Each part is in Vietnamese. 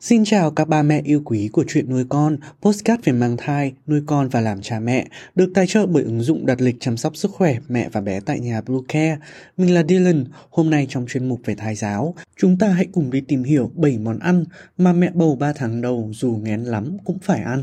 Xin chào các ba mẹ yêu quý của chuyện nuôi con, postcard về mang thai, nuôi con và làm cha mẹ, được tài trợ bởi ứng dụng đặt lịch chăm sóc sức khỏe mẹ và bé tại nhà Blue Care. Mình là Dylan, hôm nay trong chuyên mục về thai giáo, chúng ta hãy cùng đi tìm hiểu 7 món ăn mà mẹ bầu 3 tháng đầu dù ngén lắm cũng phải ăn.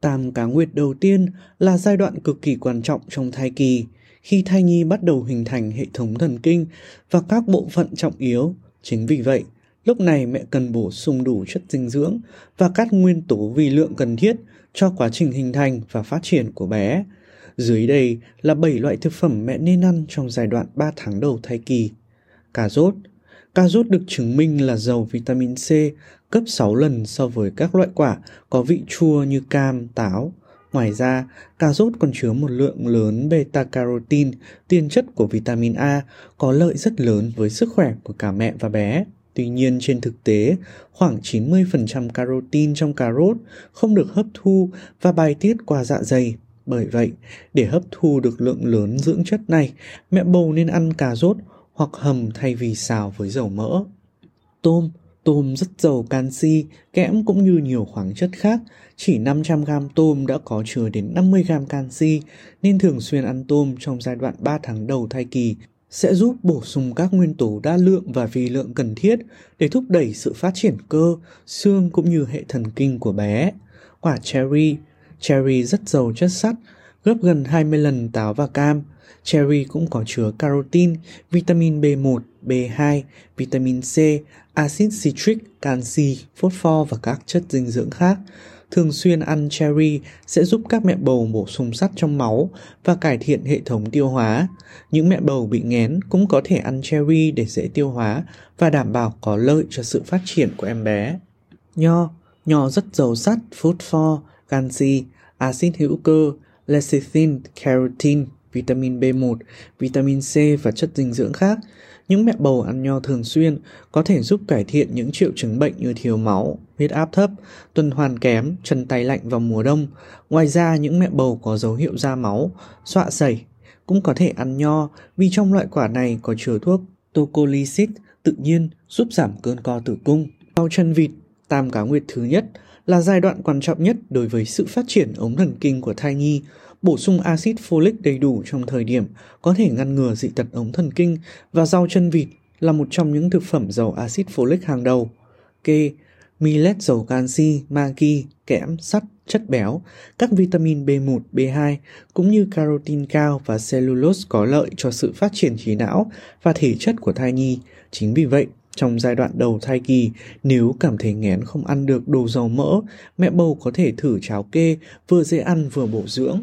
Tam cá nguyệt đầu tiên là giai đoạn cực kỳ quan trọng trong thai kỳ, khi thai nhi bắt đầu hình thành hệ thống thần kinh và các bộ phận trọng yếu. Chính vì vậy, lúc này mẹ cần bổ sung đủ chất dinh dưỡng và các nguyên tố vi lượng cần thiết cho quá trình hình thành và phát triển của bé. Dưới đây là 7 loại thực phẩm mẹ nên ăn trong giai đoạn 3 tháng đầu thai kỳ. Cà rốt Cà rốt được chứng minh là giàu vitamin C gấp 6 lần so với các loại quả có vị chua như cam, táo. Ngoài ra, cà rốt còn chứa một lượng lớn beta-carotene, tiền chất của vitamin A, có lợi rất lớn với sức khỏe của cả mẹ và bé. Tuy nhiên trên thực tế, khoảng 90% carotin trong cà rốt không được hấp thu và bài tiết qua dạ dày. Bởi vậy, để hấp thu được lượng lớn dưỡng chất này, mẹ bầu nên ăn cà rốt hoặc hầm thay vì xào với dầu mỡ. Tôm Tôm rất giàu canxi, kẽm cũng như nhiều khoáng chất khác. Chỉ 500g tôm đã có chứa đến 50g canxi, nên thường xuyên ăn tôm trong giai đoạn 3 tháng đầu thai kỳ sẽ giúp bổ sung các nguyên tố đa lượng và vi lượng cần thiết để thúc đẩy sự phát triển cơ, xương cũng như hệ thần kinh của bé. Quả cherry Cherry rất giàu chất sắt, gấp gần 20 lần táo và cam. Cherry cũng có chứa carotin, vitamin B1, B2, vitamin C, axit citric, canxi, phosphor và các chất dinh dưỡng khác. Thường xuyên ăn cherry sẽ giúp các mẹ bầu bổ sung sắt trong máu và cải thiện hệ thống tiêu hóa. Những mẹ bầu bị nghén cũng có thể ăn cherry để dễ tiêu hóa và đảm bảo có lợi cho sự phát triển của em bé. Nho Nho rất giàu sắt, phosphor, canxi, axit hữu cơ, lecithin, carotene, vitamin B1, vitamin C và chất dinh dưỡng khác. Những mẹ bầu ăn nho thường xuyên có thể giúp cải thiện những triệu chứng bệnh như thiếu máu, huyết áp thấp, tuần hoàn kém, chân tay lạnh vào mùa đông. Ngoài ra, những mẹ bầu có dấu hiệu da máu, xọa sẩy cũng có thể ăn nho vì trong loại quả này có chứa thuốc tocolysis tự nhiên giúp giảm cơn co tử cung. Rau chân vịt, tam cá nguyệt thứ nhất là giai đoạn quan trọng nhất đối với sự phát triển ống thần kinh của thai nhi Bổ sung axit folic đầy đủ trong thời điểm có thể ngăn ngừa dị tật ống thần kinh và rau chân vịt là một trong những thực phẩm giàu axit folic hàng đầu. Kê, millet giàu canxi, magie, kẽm, sắt, chất béo, các vitamin B1, B2 cũng như carotin cao và cellulose có lợi cho sự phát triển trí não và thể chất của thai nhi. Chính vì vậy, trong giai đoạn đầu thai kỳ, nếu cảm thấy nghén không ăn được đồ dầu mỡ, mẹ bầu có thể thử cháo kê vừa dễ ăn vừa bổ dưỡng.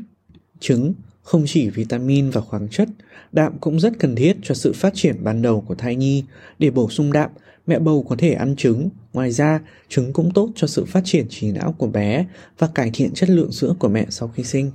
Trứng không chỉ vitamin và khoáng chất, đạm cũng rất cần thiết cho sự phát triển ban đầu của thai nhi. Để bổ sung đạm, mẹ bầu có thể ăn trứng. Ngoài ra, trứng cũng tốt cho sự phát triển trí não của bé và cải thiện chất lượng sữa của mẹ sau khi sinh.